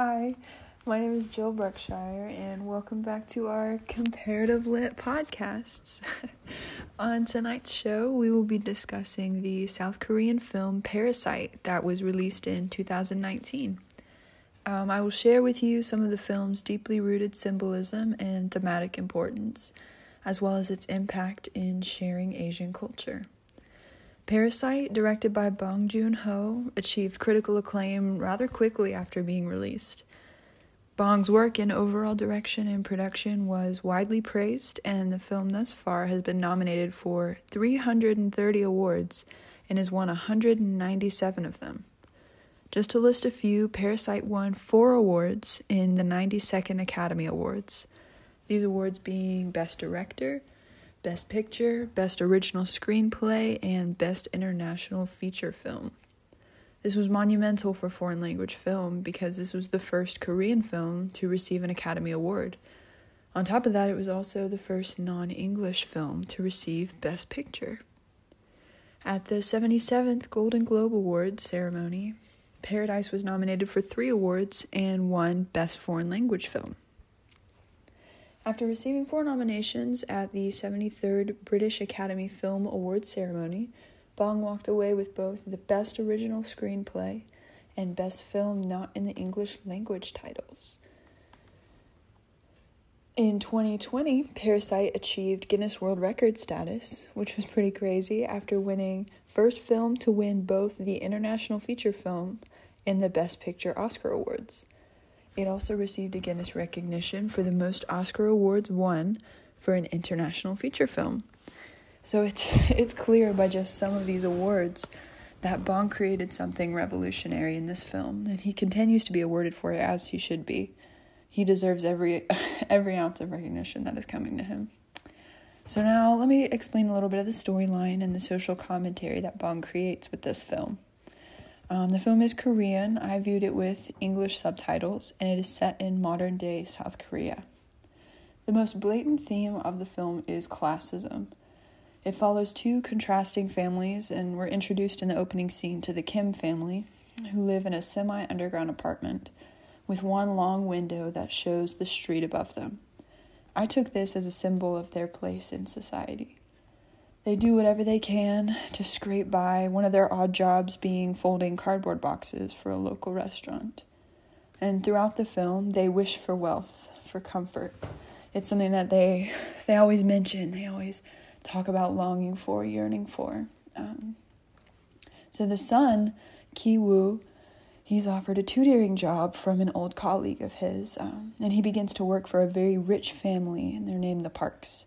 Hi, my name is Jill Brookshire, and welcome back to our Comparative Lit podcasts. On tonight's show, we will be discussing the South Korean film Parasite that was released in 2019. Um, I will share with you some of the film's deeply rooted symbolism and thematic importance, as well as its impact in sharing Asian culture. Parasite, directed by Bong Joon Ho, achieved critical acclaim rather quickly after being released. Bong's work in overall direction and production was widely praised, and the film thus far has been nominated for 330 awards and has won 197 of them. Just to list a few, Parasite won four awards in the 92nd Academy Awards. These awards being Best Director, Best Picture, Best Original Screenplay, and Best International Feature Film. This was monumental for foreign language film because this was the first Korean film to receive an Academy Award. On top of that, it was also the first non English film to receive Best Picture. At the 77th Golden Globe Awards ceremony, Parasite was nominated for three awards and won Best Foreign Language Film. After receiving four nominations at the 73rd British Academy Film Awards ceremony, Bong walked away with both the Best Original Screenplay and Best Film Not in the English Language titles. In 2020, Parasite achieved Guinness World Record status, which was pretty crazy after winning first film to win both the International Feature Film and the Best Picture Oscar Awards. It also received a Guinness recognition for the most Oscar awards won for an international feature film. So it's it's clear by just some of these awards that Bong created something revolutionary in this film, and he continues to be awarded for it as he should be. He deserves every every ounce of recognition that is coming to him. So now let me explain a little bit of the storyline and the social commentary that Bong creates with this film. Um, the film is Korean. I viewed it with English subtitles, and it is set in modern day South Korea. The most blatant theme of the film is classism. It follows two contrasting families, and we're introduced in the opening scene to the Kim family, who live in a semi underground apartment with one long window that shows the street above them. I took this as a symbol of their place in society. They do whatever they can to scrape by, one of their odd jobs being folding cardboard boxes for a local restaurant. And throughout the film, they wish for wealth, for comfort. It's something that they they always mention. They always talk about longing for, yearning for. Um, so the son, Ki Woo, he's offered a tutoring job from an old colleague of his, um, and he begins to work for a very rich family, and they're named the Parks.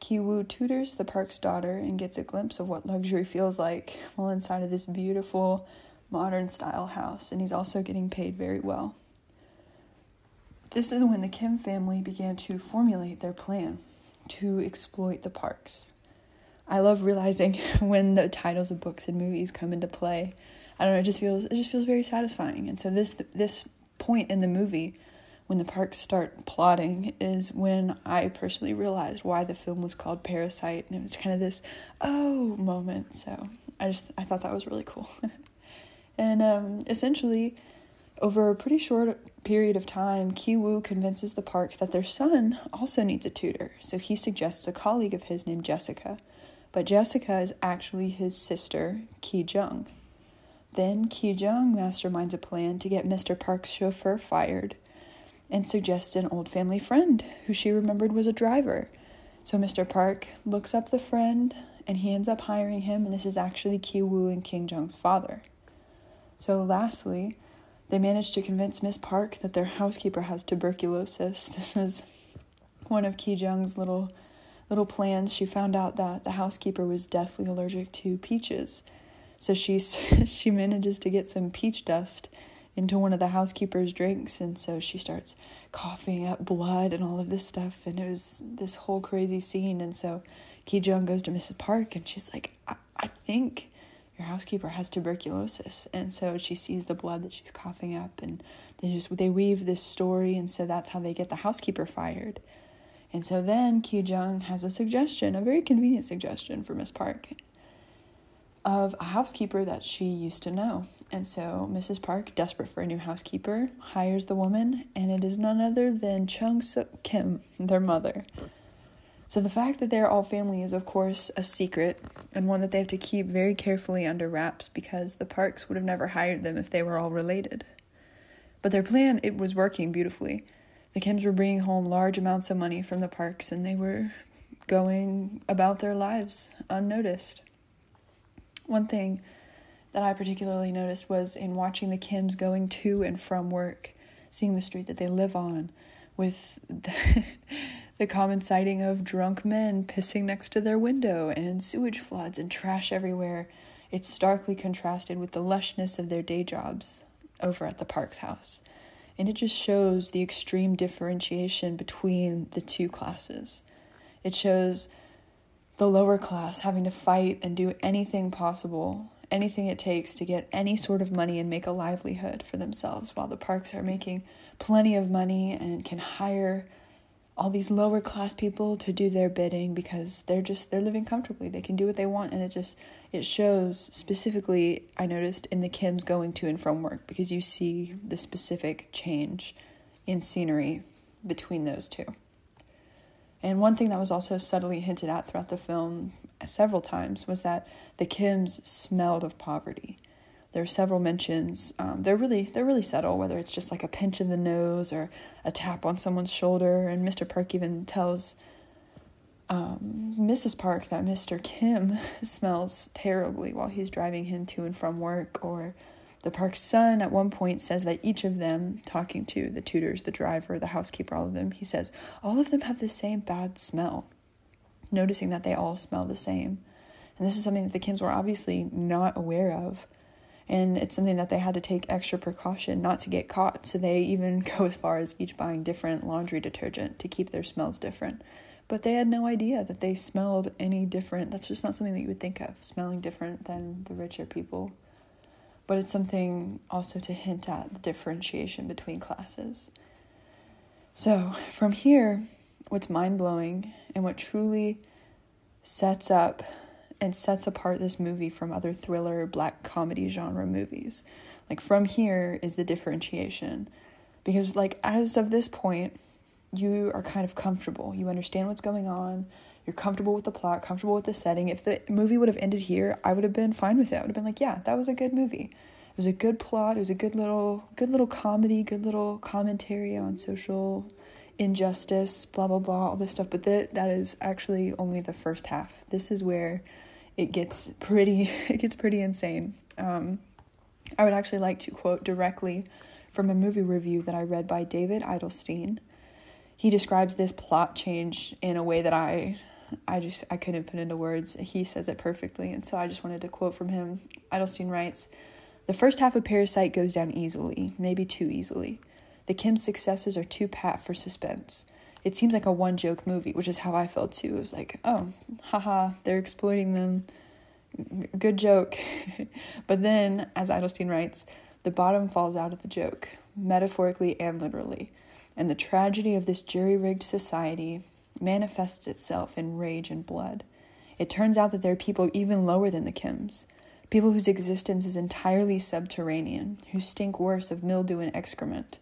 Kiwoo tutors the park's daughter and gets a glimpse of what luxury feels like while inside of this beautiful modern style house, and he's also getting paid very well. This is when the Kim family began to formulate their plan to exploit the parks. I love realizing when the titles of books and movies come into play. I don't know, it just feels it just feels very satisfying. And so this this point in the movie when the parks start plotting is when I personally realized why the film was called Parasite and it was kind of this oh moment. So I just I thought that was really cool. and um, essentially over a pretty short period of time, Ki Woo convinces the parks that their son also needs a tutor. So he suggests a colleague of his named Jessica. But Jessica is actually his sister, Ki Jung. Then Ki Jung masterminds a plan to get Mr. Park's chauffeur fired and suggested an old family friend who she remembered was a driver. So Mr. Park looks up the friend and he ends up hiring him, and this is actually Ki Woo and Ki Jung's father. So, lastly, they manage to convince Miss Park that their housekeeper has tuberculosis. This was one of Ki Jung's little little plans. She found out that the housekeeper was deathly allergic to peaches. So she she manages to get some peach dust into one of the housekeeper's drinks and so she starts coughing up blood and all of this stuff and it was this whole crazy scene and so Ki Jung goes to Mrs. Park and she's like I, I think your housekeeper has tuberculosis and so she sees the blood that she's coughing up and they just they weave this story and so that's how they get the housekeeper fired and so then Ki Jung has a suggestion a very convenient suggestion for Miss Park of a housekeeper that she used to know. And so Mrs. Park, desperate for a new housekeeper, hires the woman, and it is none other than Chung Suk Kim, their mother. So the fact that they're all family is, of course, a secret and one that they have to keep very carefully under wraps because the Parks would have never hired them if they were all related. But their plan, it was working beautifully. The Kims were bringing home large amounts of money from the Parks and they were going about their lives unnoticed. One thing that I particularly noticed was in watching the Kims going to and from work, seeing the street that they live on, with the, the common sighting of drunk men pissing next to their window and sewage floods and trash everywhere. It's starkly contrasted with the lushness of their day jobs over at the Parks house. And it just shows the extreme differentiation between the two classes. It shows the lower class having to fight and do anything possible, anything it takes to get any sort of money and make a livelihood for themselves, while the parks are making plenty of money and can hire all these lower class people to do their bidding because they're just they're living comfortably. They can do what they want and it just it shows specifically i noticed in the kims going to and from work because you see the specific change in scenery between those two and one thing that was also subtly hinted at throughout the film several times was that the Kims smelled of poverty. There are several mentions. Um, they're really they're really subtle, whether it's just like a pinch of the nose or a tap on someone's shoulder. And Mr. Park even tells um, Mrs. Park that Mr. Kim smells terribly while he's driving him to and from work, or the park's son at one point says that each of them, talking to the tutors, the driver, the housekeeper, all of them, he says, all of them have the same bad smell, noticing that they all smell the same. And this is something that the Kims were obviously not aware of. And it's something that they had to take extra precaution not to get caught. So they even go as far as each buying different laundry detergent to keep their smells different. But they had no idea that they smelled any different. That's just not something that you would think of, smelling different than the richer people but it's something also to hint at the differentiation between classes. So, from here, what's mind blowing and what truly sets up and sets apart this movie from other thriller, black comedy genre movies. Like, from here is the differentiation. Because, like, as of this point, you are kind of comfortable. You understand what's going on. You're comfortable with the plot, comfortable with the setting. If the movie would have ended here, I would have been fine with it. I would have been like, yeah, that was a good movie. It was a good plot. It was a good little, good little comedy, good little commentary on social injustice, blah blah blah, all this stuff. But that that is actually only the first half. This is where it gets pretty, it gets pretty insane. Um, I would actually like to quote directly from a movie review that I read by David Edelstein. He describes this plot change in a way that I I just I couldn't put into words. He says it perfectly, and so I just wanted to quote from him. Edelstein writes, "The first half of Parasite goes down easily, maybe too easily. The Kim's successes are too pat for suspense. It seems like a one joke movie, which is how I felt too. It was like, oh, haha, they're exploiting them. Good joke. but then, as Edelstein writes, the bottom falls out of the joke, metaphorically and literally." And the tragedy of this jury rigged society manifests itself in rage and blood. It turns out that there are people even lower than the Kims, people whose existence is entirely subterranean, who stink worse of mildew and excrement,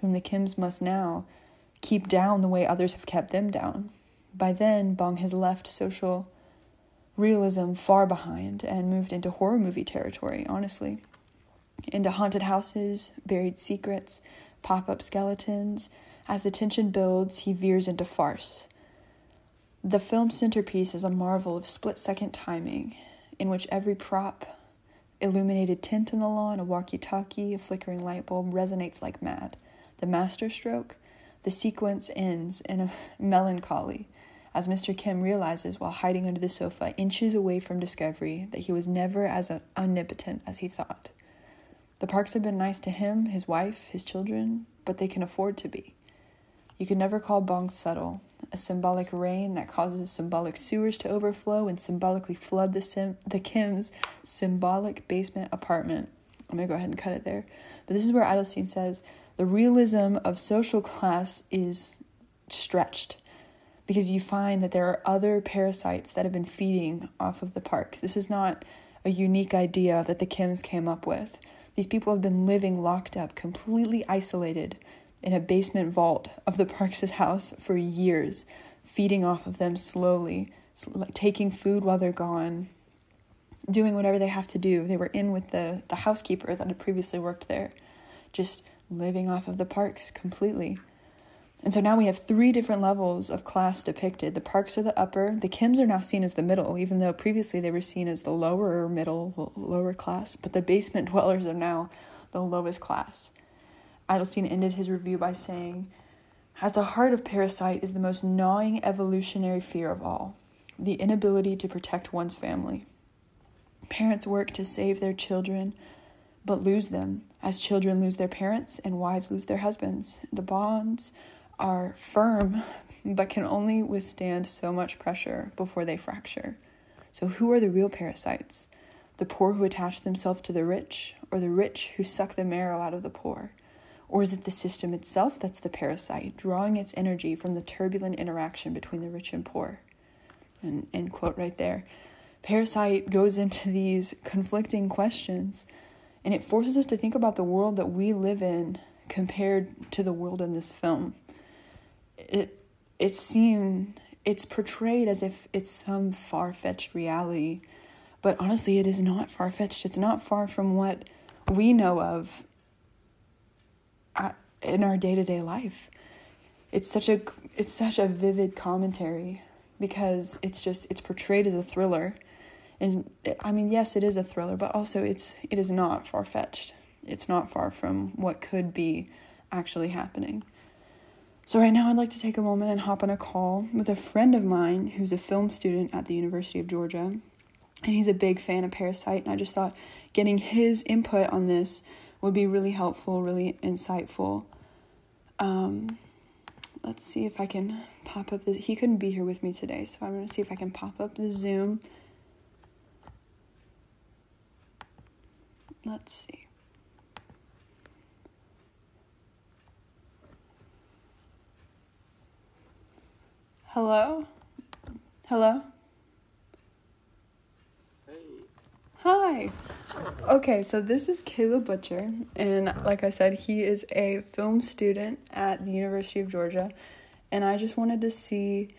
whom the Kims must now keep down the way others have kept them down. By then, Bong has left social realism far behind and moved into horror movie territory, honestly. Into haunted houses, buried secrets, pop up skeletons. As the tension builds, he veers into farce. The film centerpiece is a marvel of split second timing, in which every prop, illuminated tint on the lawn, a walkie talkie, a flickering light bulb resonates like mad. The masterstroke, the sequence ends in a melancholy as Mr. Kim realizes while hiding under the sofa, inches away from discovery, that he was never as omnipotent as he thought. The parks have been nice to him, his wife, his children, but they can afford to be. You can never call Bong subtle, a symbolic rain that causes symbolic sewers to overflow and symbolically flood the sim- the Kim's symbolic basement apartment. I'm gonna go ahead and cut it there. But this is where Edelstein says the realism of social class is stretched because you find that there are other parasites that have been feeding off of the parks. This is not a unique idea that the Kims came up with. These people have been living locked up, completely isolated in a basement vault of the Parks' house for years, feeding off of them slowly, taking food while they're gone, doing whatever they have to do. They were in with the, the housekeeper that had previously worked there, just living off of the parks completely. And so now we have three different levels of class depicted. The parks are the upper, the Kims are now seen as the middle, even though previously they were seen as the lower middle, lower class, but the basement dwellers are now the lowest class. Edelstein ended his review by saying, At the heart of Parasite is the most gnawing evolutionary fear of all the inability to protect one's family. Parents work to save their children, but lose them as children lose their parents and wives lose their husbands. The bonds are firm, but can only withstand so much pressure before they fracture. So, who are the real parasites? The poor who attach themselves to the rich, or the rich who suck the marrow out of the poor? Or is it the system itself that's the parasite, drawing its energy from the turbulent interaction between the rich and poor? And end quote right there. Parasite goes into these conflicting questions and it forces us to think about the world that we live in compared to the world in this film it it's seen it's portrayed as if it's some far-fetched reality but honestly it is not far-fetched it's not far from what we know of in our day-to-day life it's such a it's such a vivid commentary because it's just it's portrayed as a thriller and i mean yes it is a thriller but also it's it is not far-fetched it's not far from what could be actually happening so, right now, I'd like to take a moment and hop on a call with a friend of mine who's a film student at the University of Georgia. And he's a big fan of Parasite. And I just thought getting his input on this would be really helpful, really insightful. Um, let's see if I can pop up this. He couldn't be here with me today, so I'm going to see if I can pop up the Zoom. Let's see. Hello? Hello? Hey. Hi. Okay, so this is Caleb Butcher, and like I said, he is a film student at the University of Georgia, and I just wanted to see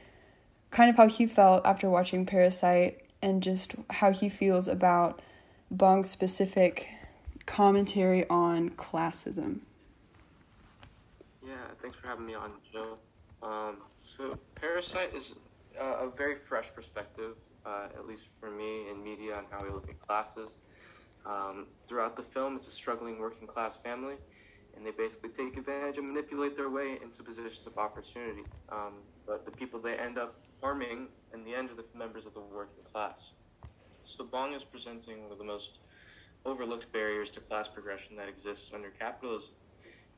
kind of how he felt after watching Parasite and just how he feels about Bong's specific commentary on classism. Yeah, thanks for having me on, Joe. Um, so Parasite is uh, a very fresh perspective, uh, at least for me, in media on how we look at classes. Um, throughout the film, it's a struggling working class family, and they basically take advantage and manipulate their way into positions of opportunity. Um, but the people they end up harming in the end are the members of the working class. So Bong is presenting one of the most overlooked barriers to class progression that exists under capitalism,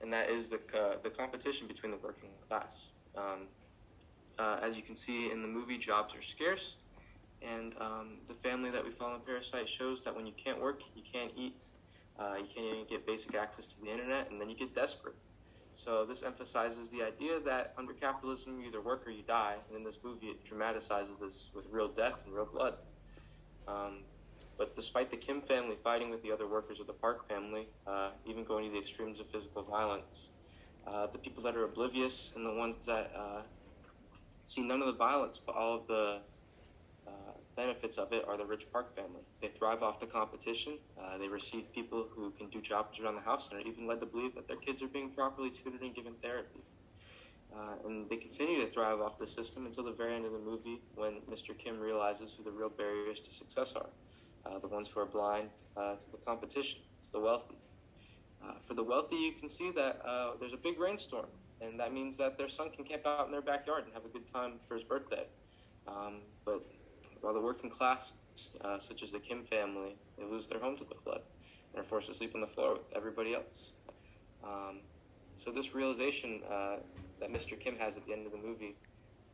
and that is the, uh, the competition between the working class. Um, uh, as you can see in the movie, jobs are scarce, and um, the family that we follow in Parasite shows that when you can't work, you can't eat, uh, you can't even get basic access to the internet, and then you get desperate. So this emphasizes the idea that under capitalism, you either work or you die, and in this movie, it dramatizes this with real death and real blood. Um, but despite the Kim family fighting with the other workers of the Park family, uh, even going to the extremes of physical violence, uh, the people that are oblivious and the ones that uh, see none of the violence, but all of the benefits of it are the rich Park family. They thrive off the competition. Uh, they receive people who can do jobs around the house and are even led to believe that their kids are being properly tutored and given therapy. Uh, and they continue to thrive off the system until the very end of the movie when Mr. Kim realizes who the real barriers to success are. Uh, the ones who are blind uh, to the competition. It's the wealthy. Uh, for the wealthy, you can see that uh, there's a big rainstorm and that means that their son can camp out in their backyard and have a good time for his birthday. Um, but while the working class, uh, such as the Kim family, they lose their home to the flood and are forced to sleep on the floor with everybody else. Um, so this realization uh, that Mr. Kim has at the end of the movie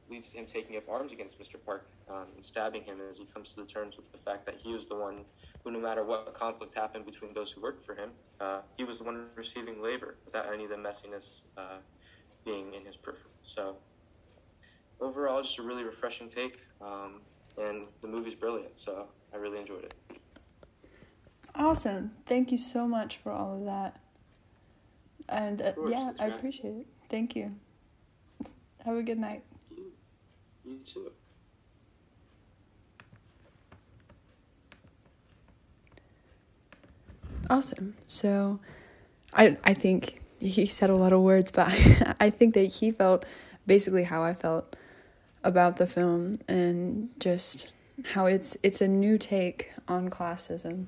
leads to him taking up arms against Mr. Park um, and stabbing him as he comes to the terms with the fact that he was the one who, no matter what conflict happened between those who worked for him, uh, he was the one receiving labor without any of the messiness uh, being in his peripheral. So overall, just a really refreshing take, um, and the movie's brilliant. So I really enjoyed it. Awesome. Thank you so much for all of that. And uh, course, yeah, I right. appreciate it. Thank you. Have a good night. You, you too. Awesome. So I I think he said a lot of words, but I, I think that he felt basically how I felt about the film and just how it's it's a new take on classism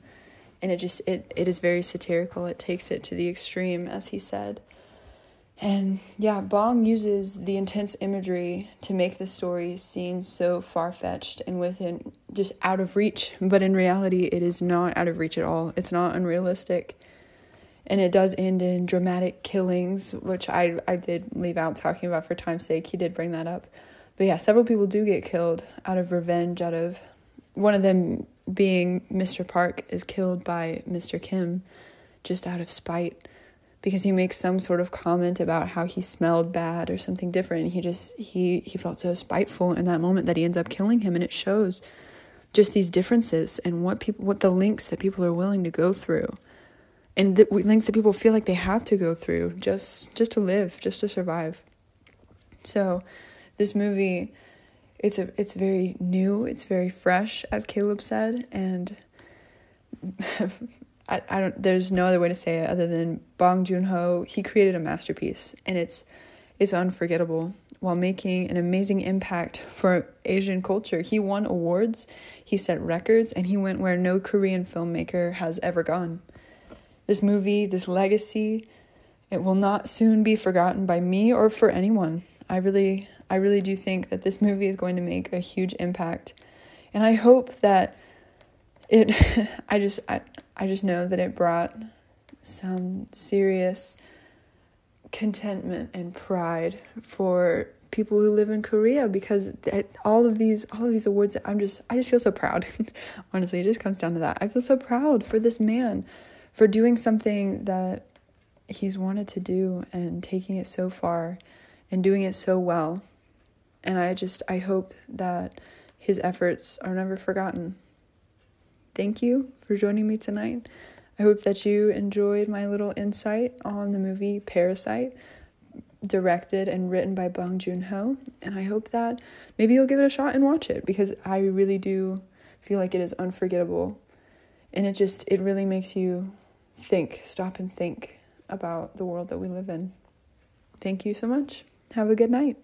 and it just it, it is very satirical. It takes it to the extreme as he said. And yeah, Bong uses the intense imagery to make the story seem so far fetched and within just out of reach. But in reality, it is not out of reach at all. It's not unrealistic. And it does end in dramatic killings, which I, I did leave out talking about for time's sake. He did bring that up. But yeah, several people do get killed out of revenge, out of one of them being Mr. Park is killed by Mr. Kim just out of spite because he makes some sort of comment about how he smelled bad or something different. He just he he felt so spiteful in that moment that he ends up killing him, and it shows just these differences and what people what the links that people are willing to go through, and the links that people feel like they have to go through just just to live, just to survive. So, this movie. It's a it's very new, it's very fresh, as Caleb said, and I, I don't there's no other way to say it other than Bong Joon-ho he created a masterpiece and it's it's unforgettable while making an amazing impact for Asian culture. He won awards, he set records and he went where no Korean filmmaker has ever gone. This movie, this legacy, it will not soon be forgotten by me or for anyone. I really I really do think that this movie is going to make a huge impact. And I hope that it I just I, I just know that it brought some serious contentment and pride for people who live in Korea because all of these all of these awards I'm just I just feel so proud. Honestly, it just comes down to that. I feel so proud for this man for doing something that he's wanted to do and taking it so far and doing it so well. And I just I hope that his efforts are never forgotten. Thank you for joining me tonight. I hope that you enjoyed my little insight on the movie Parasite, directed and written by Bong Joon Ho. And I hope that maybe you'll give it a shot and watch it because I really do feel like it is unforgettable. And it just, it really makes you think, stop and think about the world that we live in. Thank you so much. Have a good night.